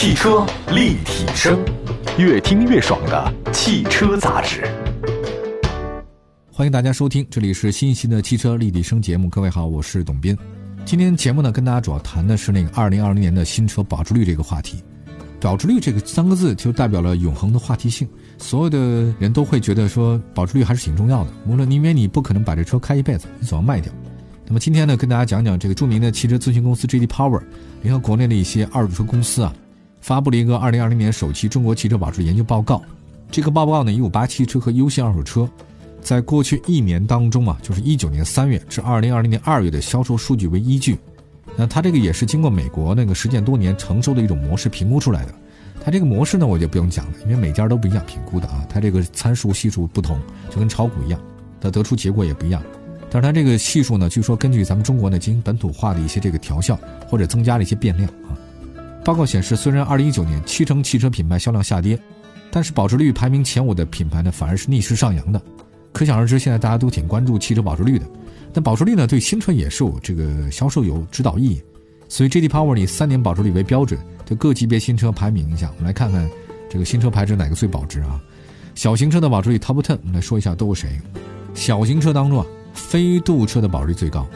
汽车立体声，越听越爽的汽车杂志。欢迎大家收听，这里是新一期的汽车立体声节目。各位好，我是董斌。今天节目呢，跟大家主要谈的是那个二零二零年的新车保值率这个话题。保值率这个三个字就代表了永恒的话题性，所有的人都会觉得说保值率还是挺重要的。无论因为你不可能把这车开一辈子，你总要卖掉。那么今天呢，跟大家讲讲这个著名的汽车咨询公司 J.D. Power 联合国内的一些二手车公司啊，发布了一个二零二零年首期中国汽车保值研究报告。这个报告呢，一五八汽车和优信二手车在过去一年当中啊，就是一九年三月至二零二零年二月的销售数据为依据。那它这个也是经过美国那个实践多年成熟的一种模式评估出来的。它这个模式呢，我就不用讲了，因为每家都不一样评估的啊。它这个参数系数不同，就跟炒股一样，它得出结果也不一样。但是它这个系数呢，据说根据咱们中国呢进行本土化的一些这个调校或者增加了一些变量啊。报告显示，虽然2019年七成汽车品牌销量下跌，但是保值率排名前五的品牌呢反而是逆势上扬的。可想而知，现在大家都挺关注汽车保值率的。但保值率呢，对新车也是有这个销售有指导意义，所以 J.D. Power 以三年保值率为标准，对各级别新车排名一下。我们来看看这个新车牌值哪个最保值啊？小型车的保值率 Top Ten，我们来说一下都有谁。小型车当中啊，飞度车的保值率最高，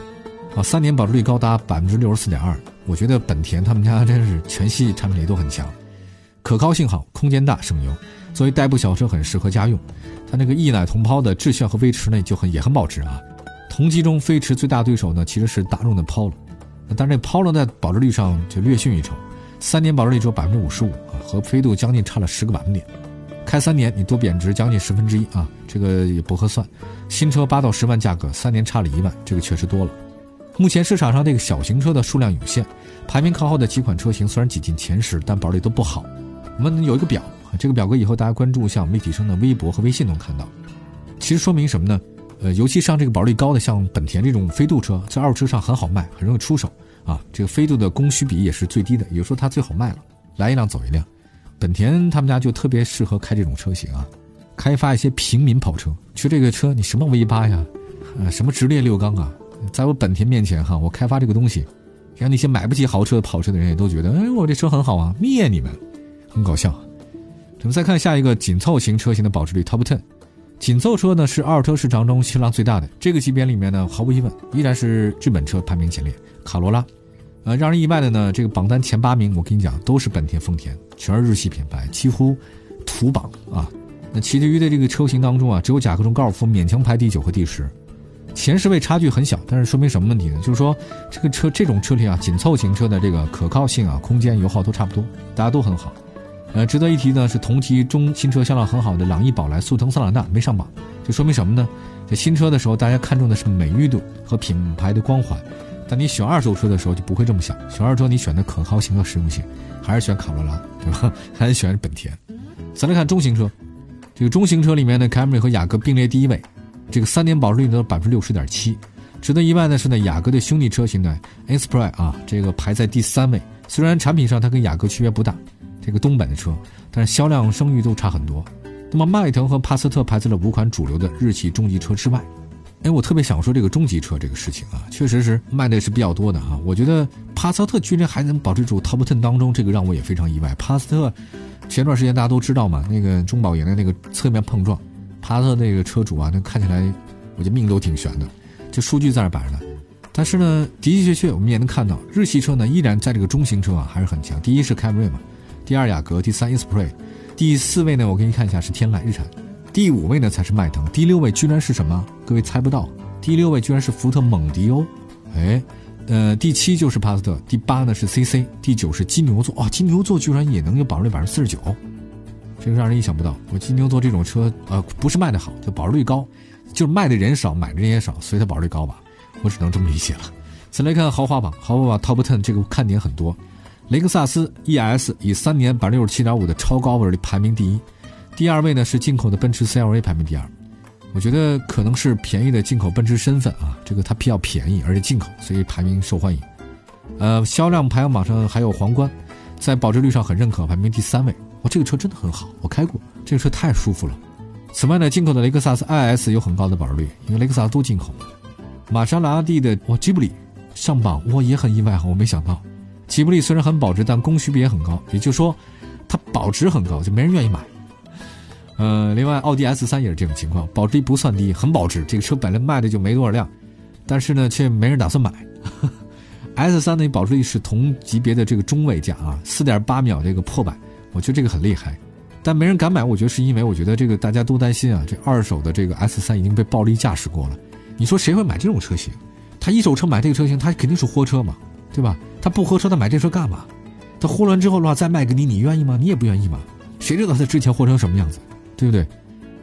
啊，三年保值率高达百分之六十四点二。我觉得本田他们家真是全系产品力都很强，可靠性好，空间大，省油。作为代步小车很适合家用。它那个一奶同胞的致炫和威驰呢就很也很保值啊。同级中，飞驰最大对手呢其实是大众的 Polo，但是这 Polo 在保值率上就略逊一筹，三年保值率只有百分之五十五啊，和飞度将近差了十个百分点。开三年你多贬值将近十分之一啊，这个也不合算。新车八到十万价格，三年差了一万，这个确实多了。目前市场上这个小型车的数量有限，排名靠后的几款车型虽然挤进前十，但保值率都不好。我们有一个表，这个表格以后大家关注像媒体生的微博和微信能看到。其实说明什么呢？呃，尤其像这个保值率高的，像本田这种飞度车，在二手车上很好卖，很容易出手啊。这个飞度的供需比也是最低的，也就是说它最好卖了，来一辆走一辆。本田他们家就特别适合开这种车型啊，开发一些平民跑车。就这个车，你什么 V 八呀，呃，什么直列六缸啊，在我本田面前哈，我开发这个东西，让那些买不起豪车跑车的人也都觉得，哎，我这车很好啊，灭你们，很搞笑。我们再看下一个紧凑型车型的保值率 Top Ten。紧凑车呢是二手车市场中销量最大的，这个级别里面呢，毫无疑问依然是日本车排名前列，卡罗拉。呃，让人意外的呢，这个榜单前八名，我跟你讲都是本田、丰田，全是日系品牌，几乎土榜啊。那其余的这个车型当中啊，只有甲壳虫高尔夫勉强排第九和第十，前十位差距很小，但是说明什么问题呢？就是说这个车这种车型啊，紧凑型车的这个可靠性啊、空间、油耗都差不多，大家都很好。呃，值得一提呢是同期中新车销量很好的朗逸、宝来、速腾、桑塔纳没上榜，就说明什么呢？在新车的时候，大家看重的是美誉度和品牌的光环，但你选二手车的时候就不会这么想。选二手车，你选的可靠性和实用性，还是选卡罗拉，对吧？还是选本田。再来看中型车，这个中型车里面呢，凯美瑞和雅阁并列第一位，这个三年保值率呢百分之六十点七。值得意外的是呢，雅阁的兄弟车型呢，Inspire 啊，这个排在第三位。虽然产品上它跟雅阁区别不大。这个东本的车，但是销量声誉都差很多。那么迈腾和帕萨特排在了五款主流的日系中级车之外。哎，我特别想说这个中级车这个事情啊，确实是卖的是比较多的啊。我觉得帕萨特居然还能保持住 Top Ten 当中，这个让我也非常意外。帕萨特前段时间大家都知道嘛，那个中保研的那个侧面碰撞，帕萨特那个车主啊，那看起来我觉得命都挺悬的。这数据在那摆着呢，但是呢，的的确确我们也能看到，日系车呢依然在这个中型车啊还是很强。第一是凯美瑞嘛。第二雅阁，第三 Inspire，第四位呢？我给你看一下是天籁日产，第五位呢才是迈腾，第六位居然是什么？各位猜不到，第六位居然是福特蒙迪欧，哎，呃，第七就是帕萨特，第八呢是 CC，第九是金牛座，哦，金牛座居然也能有保值率百分之四十九，这个让人意想不到。我金牛座这种车，呃，不是卖的好，就保值率高，就是卖的人少，买的人也少，所以它保值率高吧？我只能这么理解了。再来看豪华榜，豪华榜 Top Ten 这个看点很多。雷克萨斯 ES 以三年百分之六十七点五的超高保值率排名第一，第二位呢是进口的奔驰 CLA 排名第二。我觉得可能是便宜的进口奔驰身份啊，这个它比较便宜，而且进口，所以排名受欢迎。呃，销量排行榜上还有皇冠，在保值率上很认可，排名第三位。哇，这个车真的很好，我开过，这个车太舒服了。此外呢，进口的雷克萨斯 IS 有很高的保值率，因为雷克萨斯都进口。玛莎拉蒂的哇吉布里上榜，我也很意外哈，我没想到。吉布力虽然很保值，但供需比也很高，也就是说，它保值很高，就没人愿意买。呃，另外，奥迪 S 三也是这种情况，保值率不算低，很保值。这个车本来卖的就没多少辆，但是呢，却没人打算买。S 三的保值率是同级别的这个中位价啊，四点八秒这个破百，我觉得这个很厉害。但没人敢买，我觉得是因为我觉得这个大家都担心啊，这二手的这个 S 三已经被暴力驾驶过了。你说谁会买这种车型？他一手车买这个车型，他肯定是货车嘛，对吧？他不货车，他买这车干嘛？他货完之后的话再卖给你，你愿意吗？你也不愿意吗？谁知道他之前货成什么样子？对不对？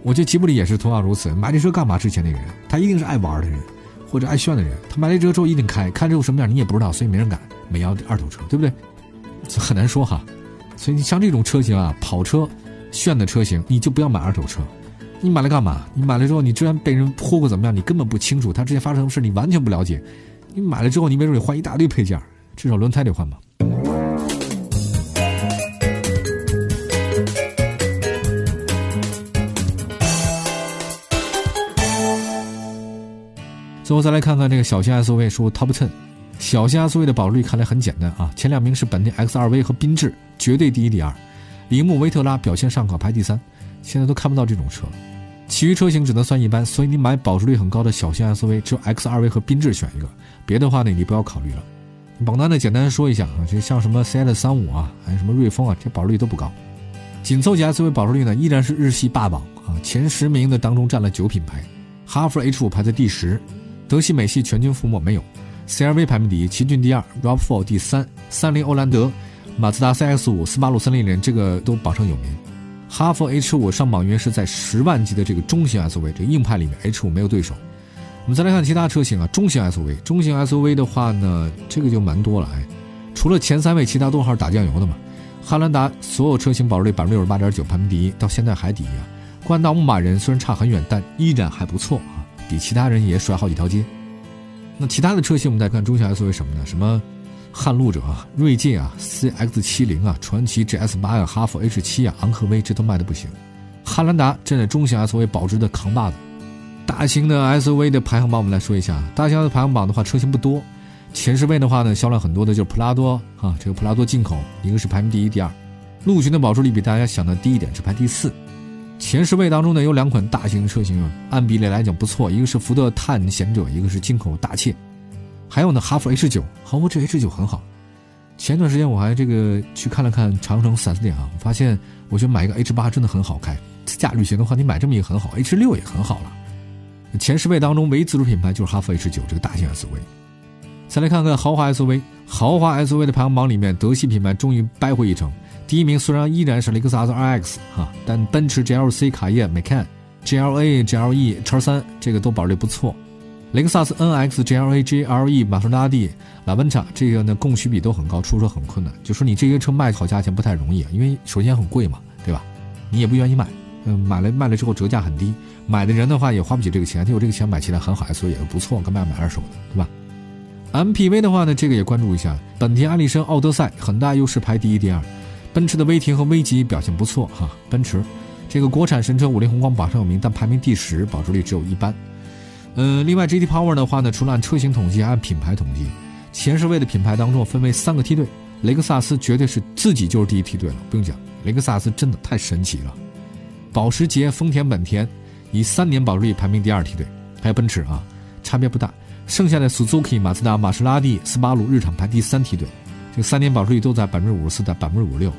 我觉得吉布里也是同样如此。买这车干嘛？之前那个人，他一定是爱玩的人，或者爱炫的人。他买了车之后一定开，开之后什么样你也不知道，所以没人敢美要二手车，对不对？很难说哈。所以你像这种车型啊，跑车、炫的车型，你就不要买二手车。你买了干嘛？你买了之后，你居然被人泼过怎么样？你根本不清楚它之前发生什么事，你完全不了解。你买了之后，你没准得换一大堆配件，至少轮胎得换吧。最后再来看看这个小型 SUV，说 Top Ten，小型 SUV 的保值率看来很简单啊，前两名是本田 X2V 和缤智，绝对第一第二。铃木维特拉表现尚可，排第三。现在都看不到这种车了，其余车型只能算一般。所以你买保值率很高的小型 SUV，只有 X2V 和缤智选一个，别的话呢你不要考虑了。榜单呢简单说一下啊，这像什么 CS35 啊，还有什么瑞风啊，这保值率都不高。紧凑级 SUV 保值率呢依然是日系霸榜啊，前十名的当中占了九品牌，哈弗 H5 排在第十。德系、美系全军覆没，没有。CRV 排名第一，奇骏第二，RAV4 第三，三菱欧蓝德，马自达 CX-5，斯巴鲁森林人，这个都榜上有名。哈弗 H5 上榜原是在十万级的这个中型 SUV，这个硬派里面 H5 没有对手。我们再来看其他车型啊，中型 SUV，中型 SUV 的话呢，这个就蛮多了哎，除了前三位，其他都还是打酱油的嘛。汉兰达所有车型保值率百分之六十八点九，排名第一，到现在还第一啊。冠道牧马人虽然差很远，但依然还不错啊。比其他人也甩好几条街。那其他的车型，我们再看中型 SUV 什么呢？什么撼路者啊、锐界啊、CX70 啊、传祺 GS8 啊、哈弗 H7 啊、昂科威，这都卖的不行。汉兰达站在中型 SUV 保值的扛把子。大型的 SUV 的排行榜，我们来说一下。大型的排行榜的话，车型不多。前十位的话呢，销量很多的就是普拉多啊，这个普拉多进口，一个是排名第一、第二。陆巡的保值率比大家想的低一点，是排第四。前十位当中呢，有两款大型车型啊，按比例来讲不错，一个是福特探险者，一个是进口大切，还有呢哈弗 H 九，哈弗 H 九很好。前段时间我还这个去看了看长城 4S 店啊，我发现我觉得买一个 H 八真的很好开，自驾旅行的话，你买这么一个很好，H 六也很好了。前十位当中唯一自主品牌就是哈弗 H 九这个大型 SUV。再来看看豪华 SUV，豪华 SUV 的排行榜里面，德系品牌终于扳回一城。第一名虽然依然是雷克萨斯 RX 哈，但奔驰 GLC、卡宴、Macan、GLA、GLE、叉三这个都保值率不错。雷克萨斯 NX、GLA、GLE、玛莎拉蒂、拉文查这个呢供需比都很高，出车很困难。就说你这些车卖好价钱不太容易，因为首先很贵嘛，对吧？你也不愿意买，嗯，买了卖了之后折价很低，买的人的话也花不起这个钱，他有这个钱买起来很好，所以也不错，干嘛要买二手的，对吧？MPV 的话呢，这个也关注一下，本田艾力绅奥德赛很大优势排第一、第二。奔驰的威霆和威吉表现不错哈，奔驰这个国产神车五菱宏光榜上有名，但排名第十，保值率只有一般。嗯，另外 GT Power 的话呢，除了按车型统计，还按品牌统计，前十位的品牌当中分为三个梯队，雷克萨斯绝对是自己就是第一梯队了，不用讲，雷克萨斯真的太神奇了。保时捷、丰田、本田以三年保值率排名第二梯队，还有奔驰啊，差别不大。剩下的 Suzuki、马自达、玛莎拉蒂、斯巴鲁、日产排第三梯队。这三年保值率都在百分之五十四到百分之五六。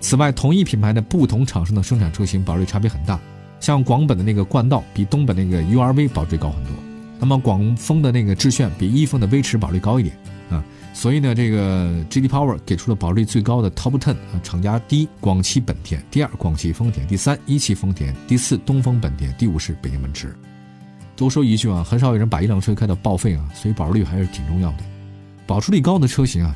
此外，同一品牌的不同厂商的生产车型保值率差别很大。像广本的那个冠道比东本那个 URV 保值率高很多。那么广丰的那个致炫比一丰的威驰保值率高一点啊。所以呢，这个 GD Power 给出了保值率最高的 Top Ten 啊，厂家第一广汽本田，第二广汽丰田，第三一汽丰田，第四东风本田，第五是北京奔驰。多说一句啊，很少有人把一辆车开到报废啊，所以保值率还是挺重要的。保值率高的车型啊。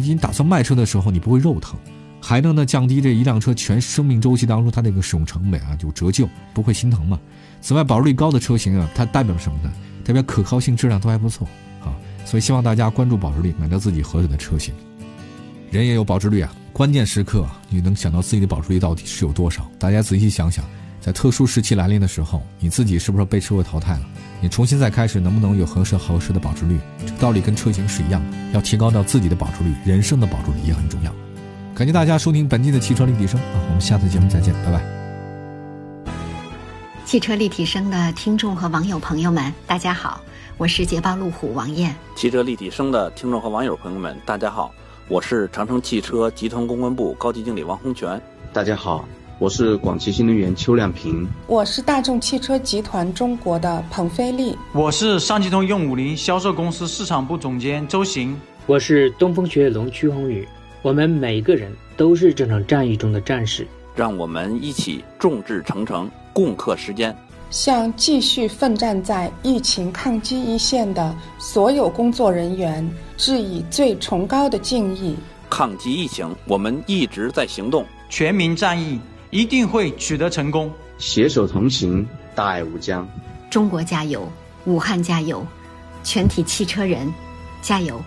你打算卖车的时候，你不会肉疼，还能呢降低这一辆车全生命周期当中它那个使用成本啊，有折旧，不会心疼嘛。此外，保值率高的车型啊，它代表什么呢？代表可靠性、质量都还不错啊。所以希望大家关注保值率，买到自己合适的车型。人也有保值率啊，关键时刻你能想到自己的保值率到底是有多少？大家仔细想想，在特殊时期来临的时候，你自己是不是被社会淘汰了？你重新再开始，能不能有合适合适的保值率？这个道理跟车型是一样的，要提高到自己的保值率，人生的保值率也很重要。感谢大家收听本期的汽车立体声啊，我们下次节目再见，拜拜。汽车立体声的听众和网友朋友们，大家好，我是捷豹路虎王艳。汽车立体声的听众和网友朋友们，大家好，我是长城汽车集团公关部高级经理王洪全。大家好，我是广汽新能源邱亮平。我是大众汽车集团中国的彭飞利。我是上汽通用五菱销售公司市场部总监周行。我是东风雪铁龙曲宏宇。我们每个人都是这场战役中的战士，让我们一起众志成城，共克时艰，向继续奋战在疫情抗击一线的所有工作人员致以最崇高的敬意。抗击疫情，我们一直在行动，全民战役一定会取得成功，携手同行，大爱无疆。中国加油，武汉加油，全体汽车人加油！